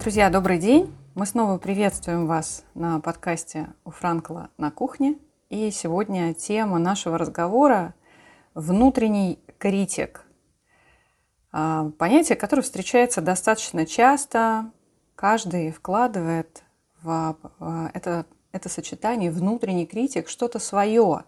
Друзья, добрый день! Мы снова приветствуем вас на подкасте у Франкла на кухне. И сегодня тема нашего разговора – внутренний критик. Э, понятие, которое встречается достаточно часто. Каждый вкладывает в это, это сочетание внутренний критик что-то свое.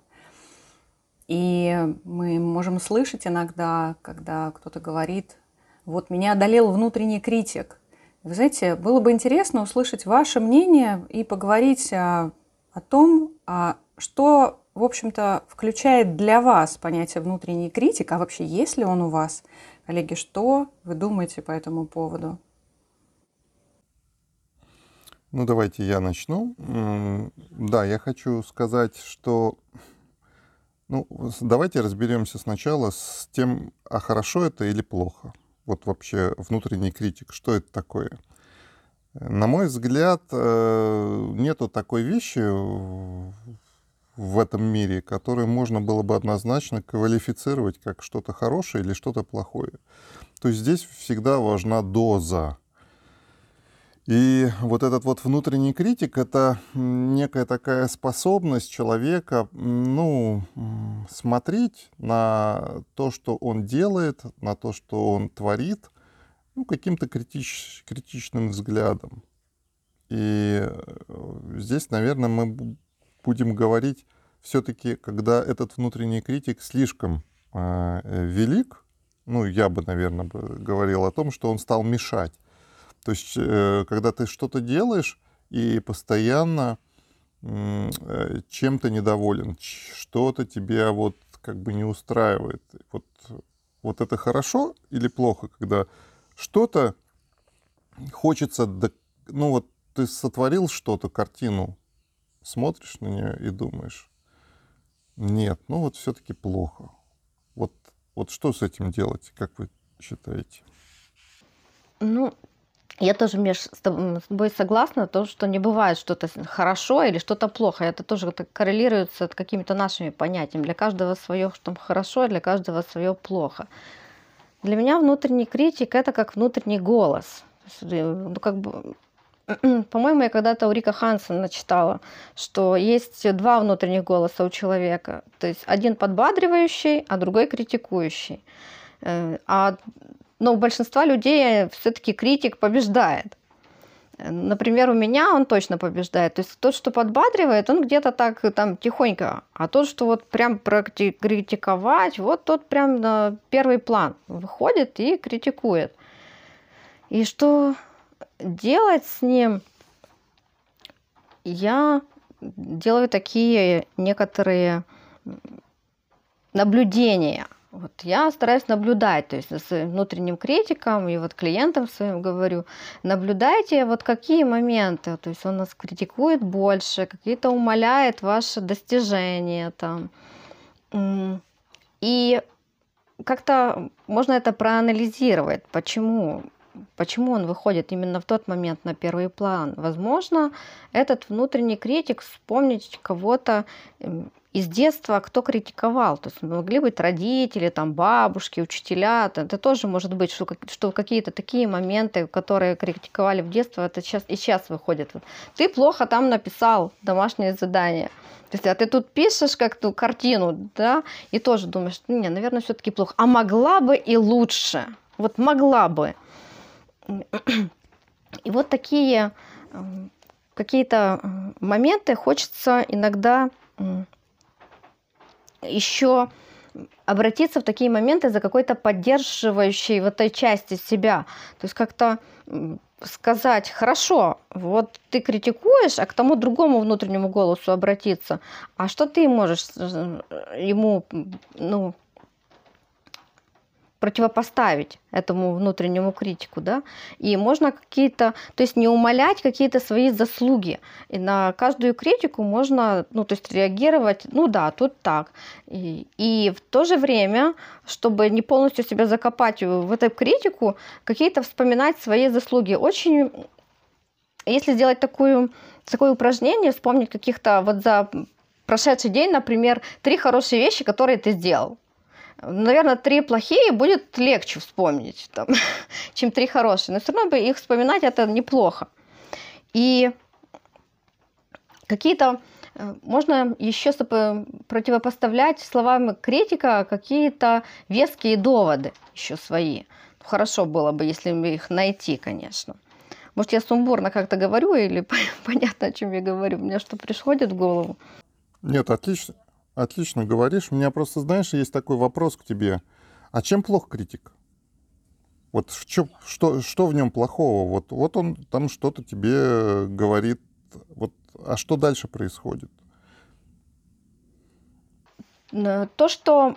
И мы можем слышать иногда, когда кто-то говорит, вот меня одолел внутренний критик – вы знаете, было бы интересно услышать ваше мнение и поговорить о, о том, а что, в общем-то, включает для вас понятие внутренний критик, а вообще есть ли он у вас? Коллеги, что вы думаете по этому поводу? Ну, давайте я начну. Да, я хочу сказать, что ну, давайте разберемся сначала с тем, а хорошо это или плохо вот вообще внутренний критик, что это такое? На мой взгляд, э, нету такой вещи в этом мире, которую можно было бы однозначно квалифицировать как что-то хорошее или что-то плохое. То есть здесь всегда важна доза. И вот этот вот внутренний критик — это некая такая способность человека, ну, смотреть на то, что он делает, на то, что он творит, ну, каким-то критич, критичным взглядом. И э, здесь, наверное, мы будем говорить все-таки, когда этот внутренний критик слишком э, велик, ну, я бы, наверное, говорил о том, что он стал мешать. То есть, э, когда ты что-то делаешь и постоянно э, чем-то недоволен, что-то тебя вот как бы не устраивает. Вот, вот это хорошо или плохо, когда что-то хочется, ну вот ты сотворил что-то, картину, смотришь на нее и думаешь, нет, ну вот все-таки плохо. Вот, вот что с этим делать, как вы считаете? Ну, я тоже, Миш, с тобой согласна, то, что не бывает что-то хорошо или что-то плохо. Это тоже коррелируется с какими-то нашими понятиями. Для каждого свое, что хорошо, а для каждого свое плохо. Для меня внутренний критик – это как внутренний голос. Ну, как бы, по-моему, я когда-то у Рика Хансона читала, что есть два внутренних голоса у человека. То есть один подбадривающий, а другой критикующий. Э, а но у большинства людей все-таки критик побеждает. Например, у меня он точно побеждает. То есть тот, что подбадривает, он где-то так там тихонько. А тот, что вот прям критиковать, вот тот прям на первый план выходит и критикует. И что делать с ним? Я делаю такие некоторые наблюдения – вот я стараюсь наблюдать, то есть за своим внутренним критиком и вот клиентам своим говорю, наблюдайте вот какие моменты, то есть он нас критикует больше, какие-то умаляет ваши достижения там. И как-то можно это проанализировать, почему почему он выходит именно в тот момент на первый план. Возможно, этот внутренний критик вспомнить кого-то из детства кто критиковал. То есть могли быть родители, там, бабушки, учителя. Это тоже может быть, что, что какие-то такие моменты, которые критиковали в детстве, это сейчас, и сейчас выходит. Ты плохо там написал домашнее задание. То есть, а ты тут пишешь как-то картину, да, и тоже думаешь, не, наверное, все-таки плохо. А могла бы и лучше. Вот могла бы. И вот такие какие-то моменты хочется иногда еще обратиться в такие моменты за какой-то поддерживающей в этой части себя. То есть как-то сказать, хорошо, вот ты критикуешь, а к тому другому внутреннему голосу обратиться. А что ты можешь э, ему ну, противопоставить этому внутреннему критику, да, и можно какие-то, то есть не умалять какие-то свои заслуги, и на каждую критику можно, ну, то есть реагировать, ну да, тут так, и, и в то же время, чтобы не полностью себя закопать в эту критику, какие-то вспоминать свои заслуги. Очень, если сделать такую, такое упражнение, вспомнить каких-то вот за прошедший день, например, три хорошие вещи, которые ты сделал, наверное, три плохие будет легче вспомнить, там, чем три хорошие. Но все равно бы их вспоминать это неплохо. И какие-то э, можно еще противопоставлять словам критика какие-то веские доводы еще свои. Хорошо было бы, если бы их найти, конечно. Может, я сумбурно как-то говорю или понятно, о чем я говорю? Мне что приходит в голову? Нет, отлично, отлично говоришь. У меня просто, знаешь, есть такой вопрос к тебе. А чем плох критик? Вот что, что, что в нем плохого? Вот, вот он там что-то тебе говорит. Вот, а что дальше происходит? То, что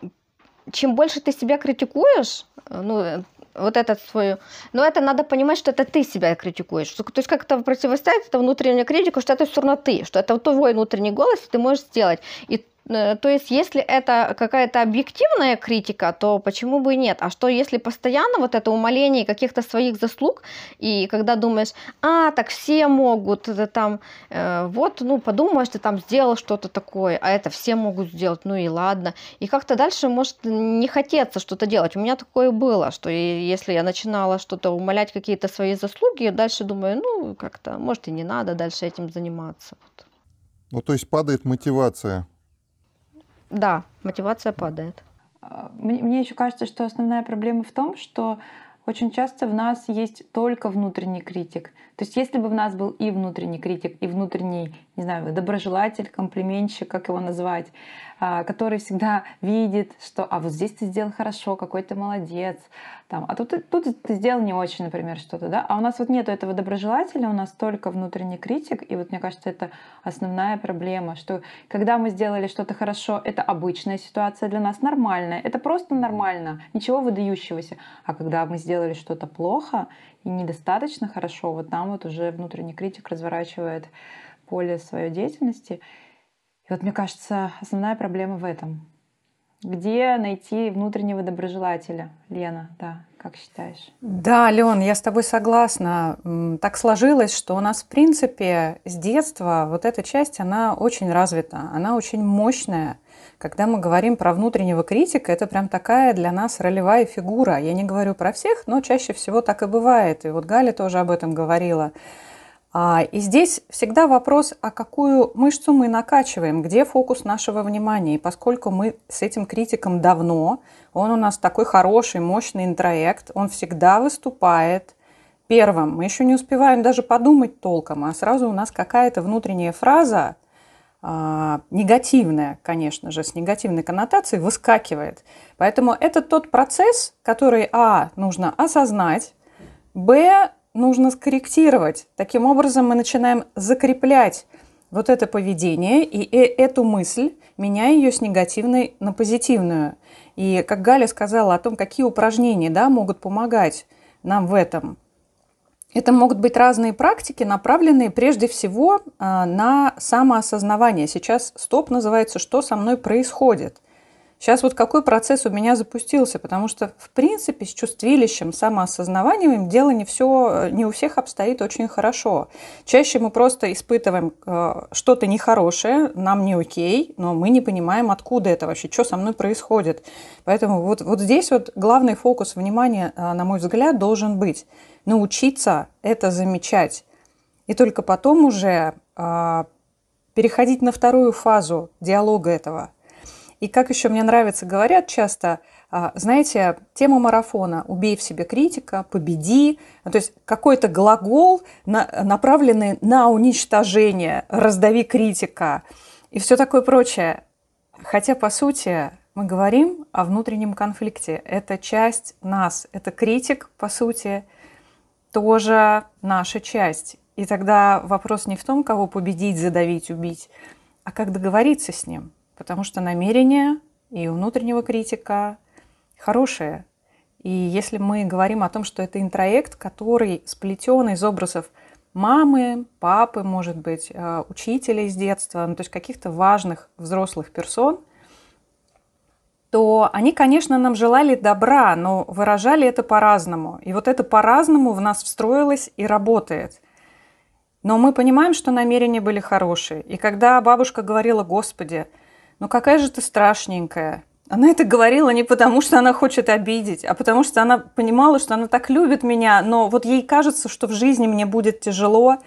чем больше ты себя критикуешь, ну, вот этот свой... Но это надо понимать, что это ты себя критикуешь. То есть как это противостоять, это внутренняя критика, что это все равно ты, что это твой внутренний голос, ты можешь сделать. И Э, то есть, если это какая-то объективная критика, то почему бы и нет? А что, если постоянно вот это умаление каких-то своих заслуг, и когда думаешь, а, так все могут, это там, э, вот, ну, подумаешь, ты там сделал что-то такое, а это все могут сделать, ну и ладно. И как-то дальше может не хотеться что-то делать. У меня такое было, что если я начинала что-то умалять какие-то свои заслуги, дальше думаю, ну, как-то, может, и не надо дальше этим заниматься. Ну, то есть падает мотивация да, мотивация падает. А, мне, мне еще кажется, что основная проблема в том, что очень часто в нас есть только внутренний критик. То есть если бы в нас был и внутренний критик, и внутренний, не знаю, доброжелатель, комплиментщик, как его назвать, а, который всегда видит, что а вот здесь ты сделал хорошо, какой ты молодец, там, а тут, тут ты сделал не очень, например, что-то, да, а у нас вот нету этого доброжелателя, у нас только внутренний критик, и вот мне кажется, это основная проблема, что когда мы сделали что-то хорошо, это обычная ситуация для нас, нормальная, это просто нормально, ничего выдающегося, а когда мы сделали что-то плохо и недостаточно хорошо, вот там вот уже внутренний критик разворачивает поле своей деятельности, и вот мне кажется, основная проблема в этом. Где найти внутреннего доброжелателя? Лена, да, как считаешь? Да, Лен, я с тобой согласна. Так сложилось, что у нас, в принципе, с детства вот эта часть, она очень развита, она очень мощная. Когда мы говорим про внутреннего критика, это прям такая для нас ролевая фигура. Я не говорю про всех, но чаще всего так и бывает. И вот Галя тоже об этом говорила. А, и здесь всегда вопрос, а какую мышцу мы накачиваем, где фокус нашего внимания. И поскольку мы с этим критиком давно, он у нас такой хороший, мощный интроект, он всегда выступает первым. Мы еще не успеваем даже подумать толком, а сразу у нас какая-то внутренняя фраза, негативная, конечно же, с негативной коннотацией выскакивает. Поэтому это тот процесс, который, а, нужно осознать, б, нужно скорректировать. Таким образом мы начинаем закреплять вот это поведение и эту мысль, меняя ее с негативной на позитивную. И как Галя сказала о том, какие упражнения да, могут помогать нам в этом. Это могут быть разные практики, направленные прежде всего а, на самоосознавание. Сейчас стоп называется «Что со мной происходит?». Сейчас вот какой процесс у меня запустился, потому что, в принципе, с чувствилищем, самоосознаванием дело не все, не у всех обстоит очень хорошо. Чаще мы просто испытываем э, что-то нехорошее, нам не окей, но мы не понимаем, откуда это вообще, что со мной происходит. Поэтому вот, вот здесь вот главный фокус внимания, э, на мой взгляд, должен быть научиться это замечать. И только потом уже э, переходить на вторую фазу диалога этого – и как еще мне нравится, говорят часто, а, знаете, тема марафона «Убей в себе критика», «Победи», ну, то есть какой-то глагол, направленный на уничтожение, «раздави критика» и все такое прочее. Хотя, по сути, мы говорим о внутреннем конфликте. Это часть нас, это критик, по сути, тоже наша часть. И тогда вопрос не в том, кого победить, задавить, убить, а как договориться с ним – потому что намерение и внутреннего критика хорошее. И если мы говорим о том, что это интроект, который сплетен из образов мамы, папы, может быть, э, учителя из детства, ну, то есть каких-то важных взрослых персон, то они, конечно, нам желали добра, но выражали это по-разному. И вот это по-разному в нас встроилось и работает. Но мы понимаем, что намерения были хорошие. И когда бабушка говорила, Господи, ну какая же ты страшненькая. Она это говорила не потому, что она хочет обидеть, а потому что она понимала, что она так любит меня, но вот ей кажется, что в жизни мне будет тяжело,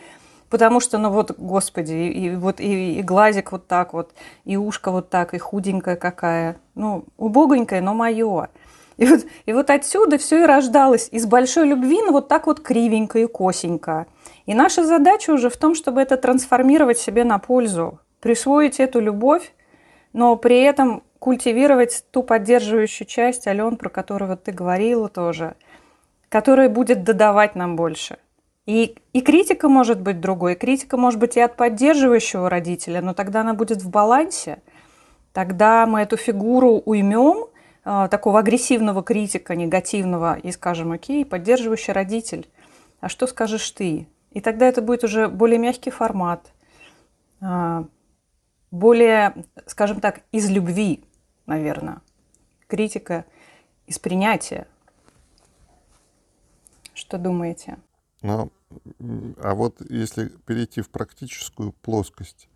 потому что, ну вот, господи, и, и вот и, и глазик вот так вот, и ушко вот так, и худенькая какая, ну, убогонькая, но мое. И вот, и вот отсюда все и рождалось из большой любви, но вот так вот кривенько и косенько. И наша задача уже в том, чтобы это трансформировать себе на пользу, присвоить эту любовь, но при этом культивировать ту поддерживающую часть, Ален, про которую вот ты говорила тоже, которая будет додавать нам больше. И, и критика может быть другой, критика может быть и от поддерживающего родителя, но тогда она будет в балансе. Тогда мы эту фигуру уймем, э, такого агрессивного критика, негативного, и скажем, окей, поддерживающий родитель, а что скажешь ты? И тогда это будет уже более мягкий формат, э, более, скажем так, из любви, наверное. Критика из принятия. Что думаете? Ну, а вот если перейти в практическую плоскость,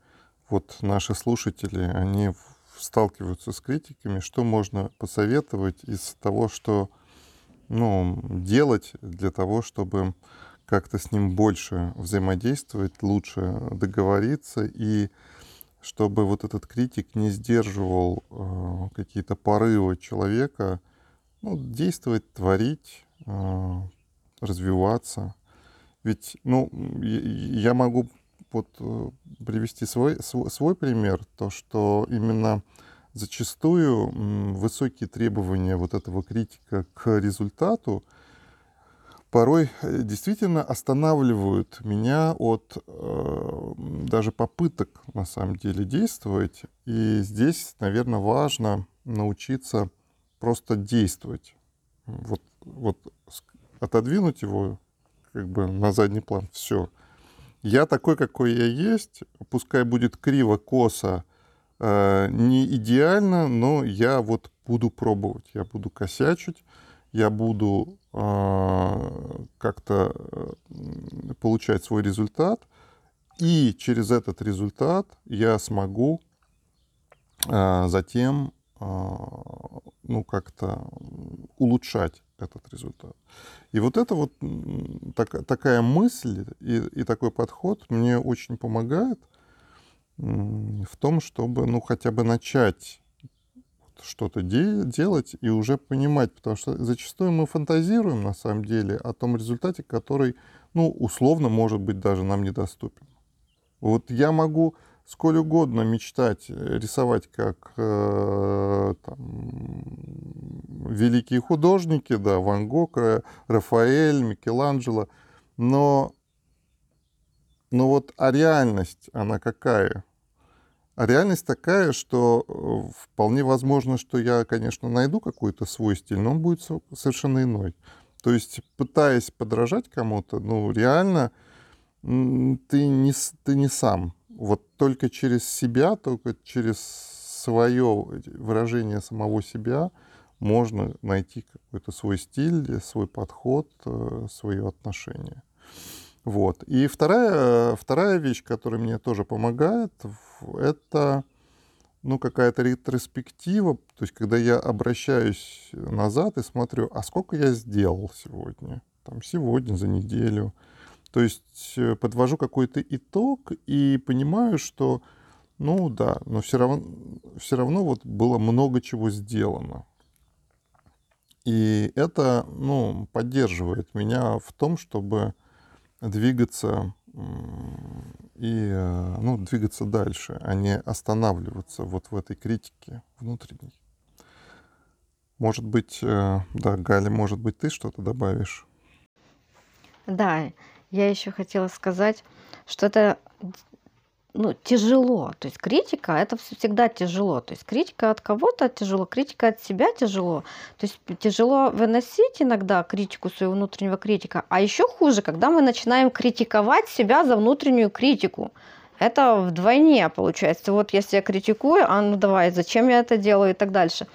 вот наши слушатели, они сталкиваются с критиками, что можно посоветовать из того, что ну, делать для того, чтобы как-то с ним больше взаимодействовать, лучше договориться и чтобы вот этот критик не сдерживал э, какие-то порывы человека ну, действовать, творить, э, развиваться. Ведь, ну, я могу вот э, привести свой, свой, свой пример, то, что именно зачастую высокие требования вот этого критика к результату порой э, действительно останавливают меня от э, даже попыток на самом деле действовать. И здесь, наверное, важно научиться просто действовать. Вот, вот отодвинуть его как бы на задний план. Все. Я такой, какой я есть, пускай будет криво, косо, э, не идеально, но я вот буду пробовать, я буду косячить, я буду а, как-то э, получать свой результат, и через этот результат я смогу а, затем ну, как-то улучшать этот результат. И вот это вот так, такая мысль и, и такой подход мне очень помогает в том, чтобы ну, хотя бы начать что-то де- делать и уже понимать, потому что зачастую мы фантазируем на самом деле о том результате, который, ну, условно, может быть, даже нам недоступен. Вот я могу сколь угодно мечтать, э, рисовать как э, там, великие художники, да, Ван Гог, Рафаэль, Микеланджело, но, но вот а реальность, она какая? А реальность такая, что э, вполне возможно, что я, конечно, найду какой-то свой стиль, но он будет совершенно иной. То есть, пытаясь подражать кому-то, ну, реально ты не, ты не сам. Вот только через себя, только через свое выражение самого себя можно найти какой-то свой стиль, свой подход, э, свое отношение. Вот. И вторая, вторая вещь, которая мне тоже помогает, это ну, какая-то ретроспектива, то есть когда я обращаюсь назад и смотрю, а сколько я сделал сегодня, там, сегодня, за неделю. То есть э, подвожу какой-то итог и понимаю, что, ну да, но все равно, все равно вот было много чего сделано. И это, ну, поддерживает меня в том, чтобы двигаться и э, ну, двигаться дальше, а не останавливаться вот в этой критике внутренней. Может быть, э, да, Галя, может быть, ты что-то добавишь? Да, я еще хотела сказать, что это ну, тяжело. То есть критика это всегда тяжело. То есть критика от кого-то тяжело, критика от себя тяжело. То есть тяжело выносить иногда критику своего внутреннего критика. А еще хуже, когда мы начинаем критиковать себя за внутреннюю критику. Это вдвойне получается. Вот я критикую, а ну давай, зачем я это делаю и так дальше.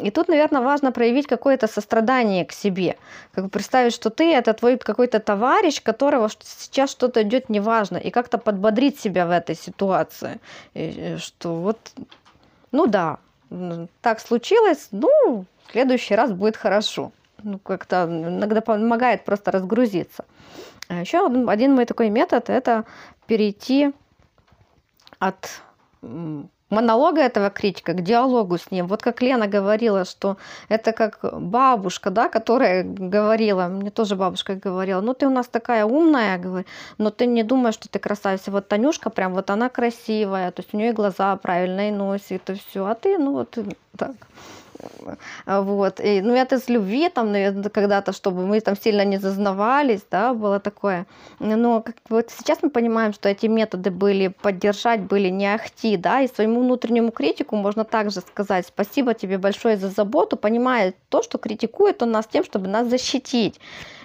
И тут, наверное, важно проявить какое-то сострадание к себе. Как бы представить, что ты это твой какой-то товарищ, которого сейчас что-то идет неважно, и как-то подбодрить себя в этой ситуации. И что вот, ну да, так случилось, ну, в следующий раз будет хорошо. Ну, как-то иногда помогает просто разгрузиться. А еще один мой такой метод – это перейти от монолога этого критика к диалогу с ним. Вот как Лена говорила, что это как бабушка, да, которая говорила, мне тоже бабушка говорила, ну ты у нас такая умная, говорит, но ты не думаешь, что ты красавица. Вот Танюшка прям вот она красивая, то есть у нее и глаза правильные носит, и все, а ты, ну вот так. Вот. И, ну, это с любви, там, наверное, когда-то, чтобы мы там сильно не зазнавались, да, было такое. Но как, вот сейчас мы понимаем, что эти методы были поддержать, были не ахти, да, и своему внутреннему критику можно также сказать спасибо тебе большое за заботу, понимая то, что критикует он нас тем, чтобы нас защитить.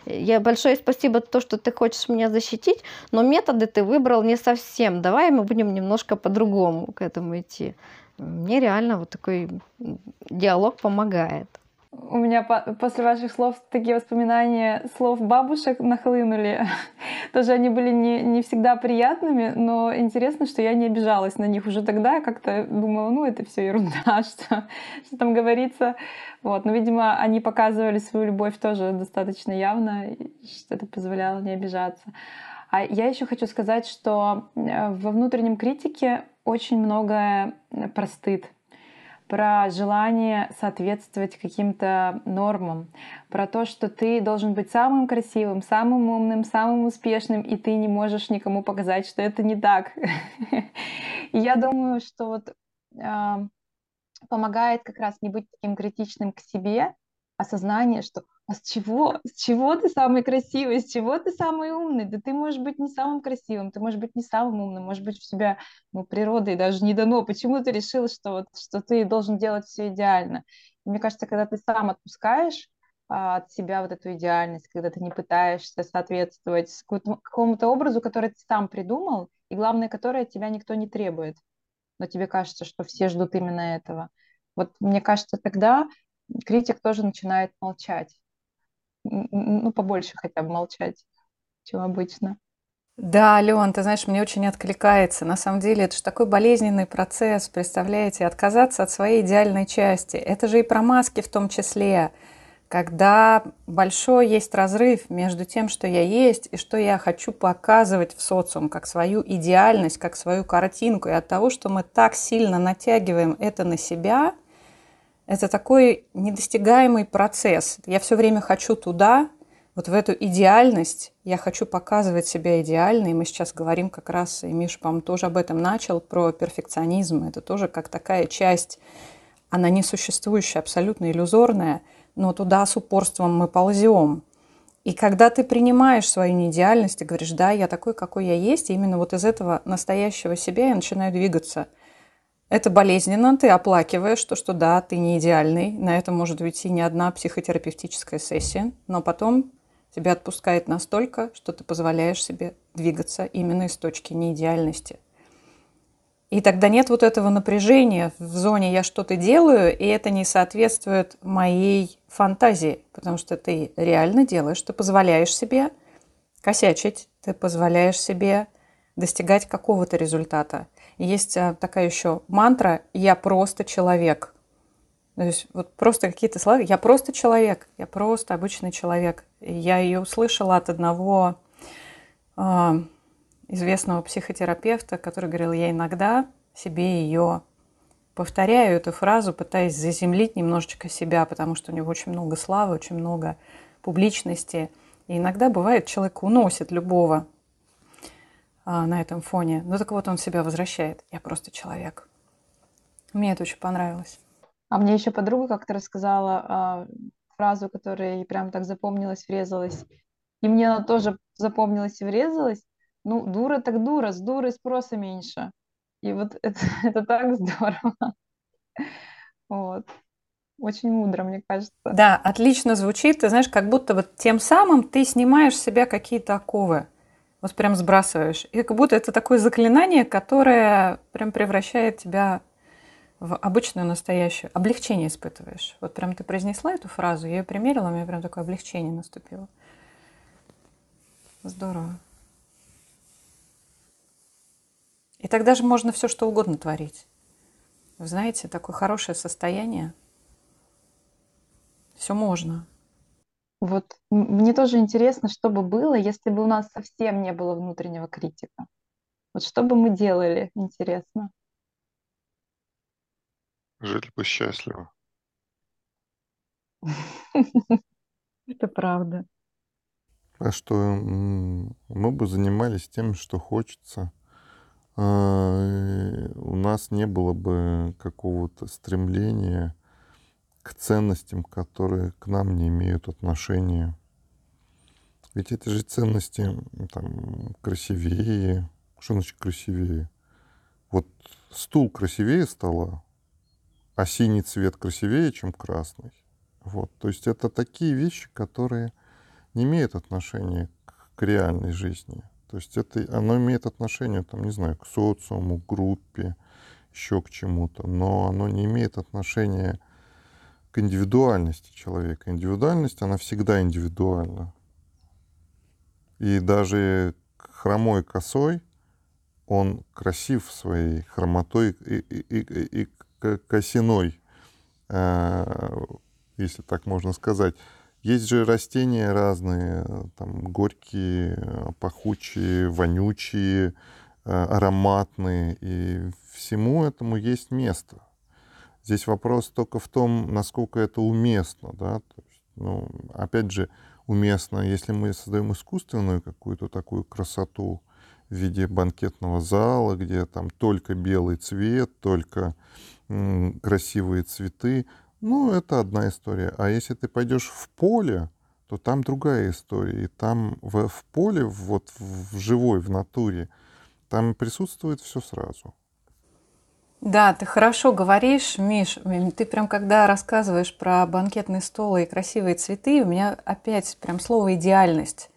Я большое спасибо за то, что ты хочешь меня защитить, но методы ты выбрал не совсем. Давай мы будем немножко по-другому к этому идти. Мне реально вот такой диалог помогает. У меня по после ваших слов такие воспоминания слов бабушек нахлынули. Тоже они были не, не всегда приятными, но интересно, что я не обижалась на них уже тогда. Я как-то думала, ну это все ерунда, что, что там говорится. Вот. Но, видимо, они показывали свою любовь тоже достаточно явно, что это позволяло не обижаться. А я еще хочу сказать, что э, во внутреннем критике очень многое простыд про желание соответствовать каким-то нормам, про то, что ты должен быть самым красивым, самым умным, самым успешным, и ты не можешь никому показать, что это не так. Я думаю, что вот а, помогает как раз не быть таким критичным к себе, осознание, что а с чего, с чего ты самый красивый, с чего ты самый умный? Да ты можешь быть не самым красивым, ты можешь быть не самым умным, может быть, у тебя ну, природой даже не дано. Почему ты решил, что, вот, что ты должен делать все идеально? И мне кажется, когда ты сам отпускаешь а, от себя вот эту идеальность, когда ты не пытаешься соответствовать какому-то образу, который ты сам придумал, и главное, который от тебя никто не требует, но тебе кажется, что все ждут именно этого. Вот мне кажется, тогда критик тоже начинает молчать ну, побольше хотя бы молчать, чем обычно. Да, Леон, ты знаешь, мне очень откликается. На самом деле это же такой болезненный процесс, представляете, отказаться от своей идеальной части. Это же и про маски в том числе, когда большой есть разрыв между тем, что я есть, и что я хочу показывать в социум, как свою идеальность, как свою картинку. И от того, что мы так сильно натягиваем это на себя – это такой недостигаемый процесс. Я все время хочу туда, вот в эту идеальность. Я хочу показывать себя идеальной. Мы сейчас говорим как раз, и Миша, по-моему, тоже об этом начал, про перфекционизм. Это тоже как такая часть, она несуществующая, абсолютно иллюзорная, но туда с упорством мы ползем. И когда ты принимаешь свою неидеальность и говоришь, да, я такой, какой я есть, и именно вот из этого настоящего себя я начинаю двигаться – это болезненно, ты оплакиваешь то, что да, ты не идеальный, на это может уйти не одна психотерапевтическая сессия, но потом тебя отпускает настолько, что ты позволяешь себе двигаться именно из точки неидеальности. И тогда нет вот этого напряжения в зоне «я что-то делаю», и это не соответствует моей фантазии, потому что ты реально делаешь, ты позволяешь себе косячить, ты позволяешь себе достигать какого-то результата – есть а, такая еще мантра «я просто человек». То есть вот просто какие-то слова «я просто человек», «я просто обычный человек». И я ее услышала от одного э, известного психотерапевта, который говорил, я иногда себе ее повторяю, эту фразу, пытаясь заземлить немножечко себя, потому что у него очень много славы, очень много публичности. И иногда бывает, человек уносит любого а, на этом фоне. Ну так вот он себя возвращает. Я просто человек. Мне это очень понравилось. А мне еще подруга как-то рассказала а, фразу, которая ей прям так запомнилась, врезалась. И мне она тоже запомнилась и врезалась. Ну, дура так дура, с дурой спроса меньше. И вот это, это так здорово. Вот. Очень мудро, мне кажется. Да, отлично звучит. Ты знаешь, как будто вот тем самым ты снимаешь с себя какие-то оковы. Вот прям сбрасываешь. И как будто это такое заклинание, которое прям превращает тебя в обычную настоящую. Облегчение испытываешь. Вот прям ты произнесла эту фразу, я ее примерила, у меня прям такое облегчение наступило. Здорово. И тогда же можно все что угодно творить. Вы знаете, такое хорошее состояние. Все можно. Вот мне тоже интересно, что бы было, если бы у нас совсем не было внутреннего критика. Вот что бы мы делали, интересно. Жили бы счастливо. Это правда. А что мы бы занимались тем, что хочется. А, у нас не было бы какого-то стремления к ценностям, которые к нам не имеют отношения. Ведь эти же ценности там, красивее. Что значит красивее? Вот стул красивее стола, а синий цвет красивее, чем красный. Вот. То есть это такие вещи, которые не имеют отношения к, к реальной жизни. То есть это, оно имеет отношение, там, не знаю, к социуму, к группе, еще к чему-то, но оно не имеет отношения к индивидуальности человека. Индивидуальность, она всегда индивидуальна. И даже хромой косой, он красив своей хромотой и, и, и, и косиной, э, если так можно сказать. Есть же растения разные, там горькие, пахучие, вонючие, э, ароматные, и всему этому есть место. Здесь вопрос только в том, насколько это уместно, да, То есть, ну, опять же, уместно, если мы создаем искусственную какую-то такую красоту в виде банкетного зала, где там только белый цвет, только красивые цветы, ну, это одна история. А если ты пойдешь в поле, то там другая история. И там в, в поле, вот в живой, в натуре, там присутствует все сразу. Да, ты хорошо говоришь, Миш. Ты прям когда рассказываешь про банкетный стол и красивые цветы, у меня опять прям слово идеальность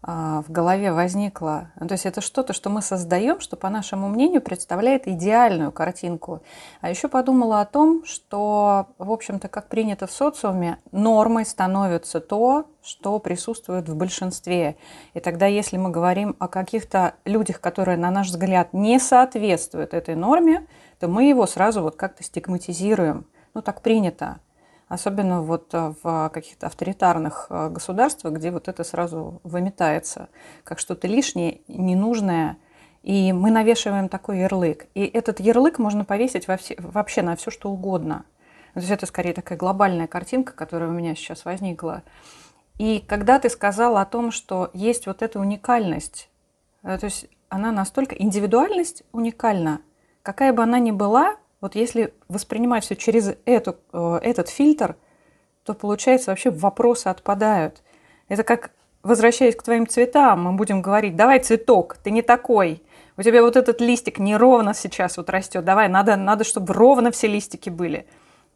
в голове возникло. Ну, то есть это что-то, что мы создаем, что, по нашему мнению, представляет идеальную картинку. А еще подумала о том, что, в общем-то, как принято в социуме, нормой становится то, что присутствует в большинстве. И тогда, если мы говорим о каких-то людях, которые, на наш взгляд, не соответствуют этой норме, то мы его сразу вот как-то стигматизируем. Ну, так принято. Особенно вот э, в каких-то авторитарных э, государствах, где вот это сразу выметается как что-то лишнее, ненужное. И мы навешиваем такой ярлык. И этот ярлык можно повесить во все, вообще на все, что угодно. То есть это скорее такая глобальная картинка, которая у меня сейчас возникла. И когда ты сказала о том, что есть вот эта уникальность, э, то есть она настолько, индивидуальность уникальна, какая бы она ни была, вот если воспринимать все через эту, э, этот фильтр, то получается вообще вопросы отпадают. Это как, возвращаясь к твоим цветам, мы будем говорить, давай цветок, ты не такой, у тебя вот этот листик неровно сейчас вот растет, давай, надо, надо, чтобы ровно все листики были.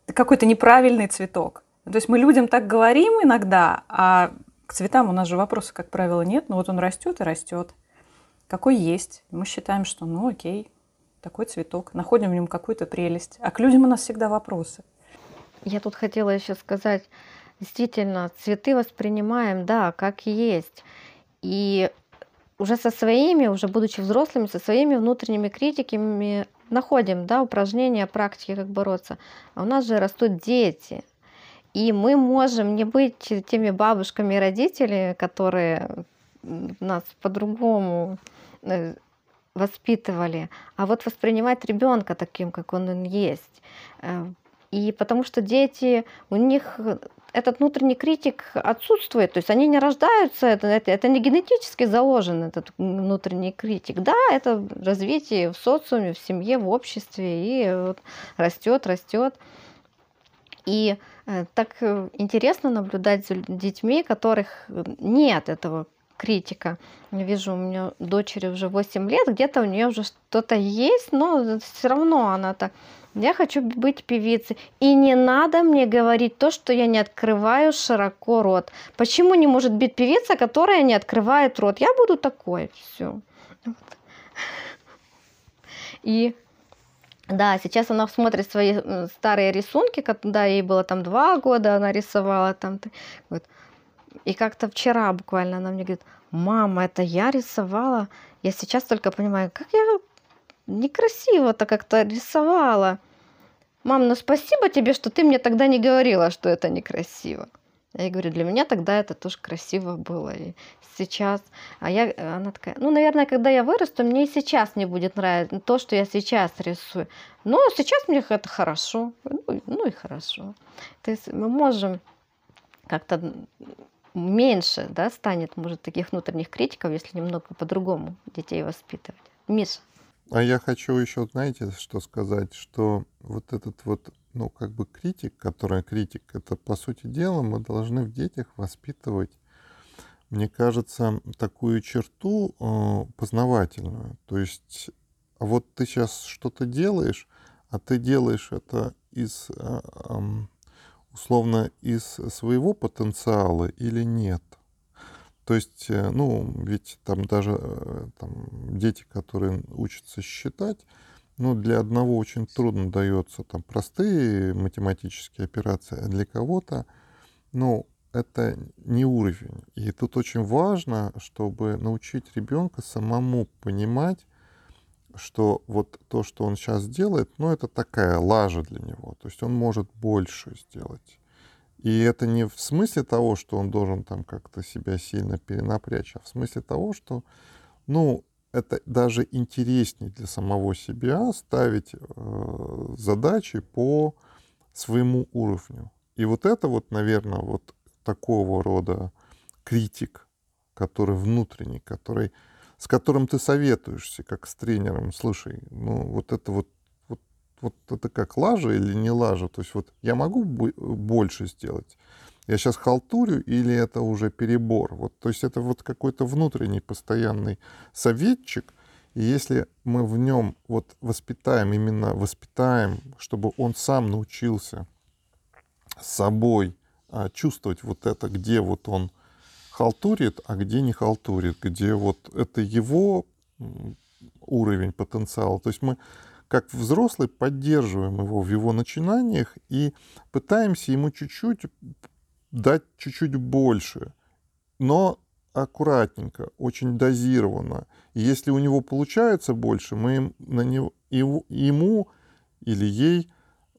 Ты какой-то неправильный цветок. То есть мы людям так говорим иногда, а к цветам у нас же вопроса, как правило, нет, но вот он растет и растет. Какой есть. Мы считаем, что ну окей, такой цветок, находим в нем какую-то прелесть. А к людям у нас всегда вопросы. Я тут хотела еще сказать, действительно, цветы воспринимаем, да, как есть. И уже со своими, уже будучи взрослыми, со своими внутренними критиками находим да, упражнения, практики, как бороться. А у нас же растут дети. И мы можем не быть теми бабушками и родителями, которые нас по-другому э, воспитывали, а вот воспринимать ребенка таким, как он есть. Э, и потому что дети, у них этот внутренний критик отсутствует, то есть они не рождаются, это, это, это не генетически заложен, этот внутренний критик. Да, это развитие в социуме, в семье, в обществе, и вот растет, растет. И э, так э, интересно наблюдать за детьми, которых нет этого критика. Я вижу, у меня дочери уже 8 лет, где-то у нее уже что-то есть, но все равно она так. Я хочу быть певицей. И не надо мне говорить то, что я не открываю широко рот. Почему не может быть певица, которая не открывает рот? Я буду такой. Все. И да, сейчас она смотрит свои старые рисунки, когда ей было там два года, она рисовала там. Вот. И как-то вчера буквально она мне говорит, мама, это я рисовала. Я сейчас только понимаю, как я некрасиво-то как-то рисовала. мам, ну спасибо тебе, что ты мне тогда не говорила, что это некрасиво. Я говорю, для меня тогда это тоже красиво было. И сейчас. А я, она такая, ну, наверное, когда я вырасту, мне и сейчас не будет нравиться то, что я сейчас рисую. Но сейчас мне это хорошо. Ну, ну и хорошо. То есть мы можем как-то меньше, да, станет, может, таких внутренних критиков, если немного по-другому детей воспитывать. Миша. А я хочу еще, знаете, что сказать, что вот этот вот, ну, как бы критик, который критик, это, по сути дела, мы должны в детях воспитывать, мне кажется, такую черту э, познавательную. То есть, вот ты сейчас что-то делаешь, а ты делаешь это из, э, э, условно, из своего потенциала или нет. То есть, э, ну, ведь там даже э, там, дети, которые учатся считать, ну, для одного очень трудно дается там простые математические операции, а для кого-то, ну, это не уровень. И тут очень важно, чтобы научить ребенка самому понимать, что вот то, что он сейчас делает, ну, это такая лажа для него. То есть он может больше сделать. И это не в смысле того, что он должен там как-то себя сильно перенапрячь, а в смысле того, что, ну, это даже интереснее для самого себя ставить э, задачи по своему уровню. И вот это вот, наверное, вот такого рода критик, который внутренний, который, с которым ты советуешься, как с тренером, слушай, ну вот это вот вот это как лажа или не лажа? То есть вот я могу больше сделать? Я сейчас халтурю или это уже перебор? Вот, то есть это вот какой-то внутренний постоянный советчик, и если мы в нем вот воспитаем, именно воспитаем, чтобы он сам научился собой а, чувствовать вот это, где вот он халтурит, а где не халтурит, где вот это его уровень потенциала. То есть мы как взрослый поддерживаем его в его начинаниях и пытаемся ему чуть-чуть дать чуть-чуть больше, но аккуратненько, очень дозированно. И если у него получается больше, мы на него, ему или ей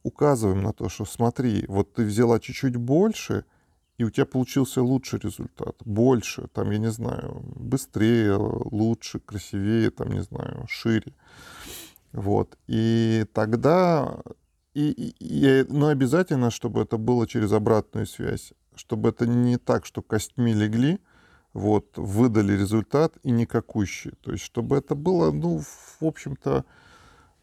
указываем на то, что смотри, вот ты взяла чуть-чуть больше, и у тебя получился лучший результат, больше, там, я не знаю, быстрее, лучше, красивее, там, не знаю, шире. Вот. И тогда, и, и, и, но обязательно, чтобы это было через обратную связь, чтобы это не так, что костьми легли, вот, выдали результат и никакущий. То есть, чтобы это было, ну, в общем-то,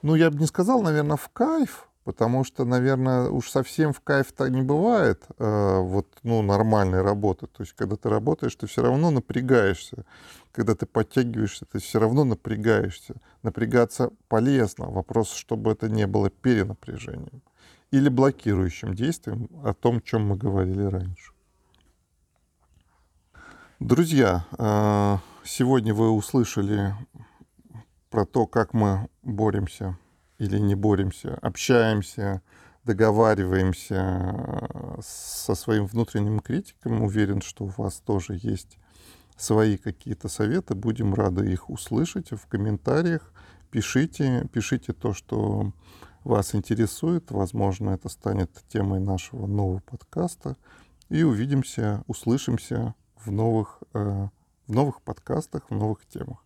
ну, я бы не сказал, наверное, в кайф, Потому что, наверное, уж совсем в кайф-то не бывает э, вот, ну, нормальной работы. То есть, когда ты работаешь, ты все равно напрягаешься. Когда ты подтягиваешься, ты все равно напрягаешься. Напрягаться полезно. Вопрос, чтобы это не было перенапряжением или блокирующим действием о том, о чем мы говорили раньше. Друзья, э, сегодня вы услышали про то, как мы боремся или не боремся, общаемся, договариваемся э, со своим внутренним критиком. Уверен, что у вас тоже есть свои какие-то советы. Будем рады их услышать в комментариях. Пишите, пишите то, что вас интересует. Возможно, это станет темой нашего нового подкаста. И увидимся, услышимся в новых, э, в новых подкастах, в новых темах.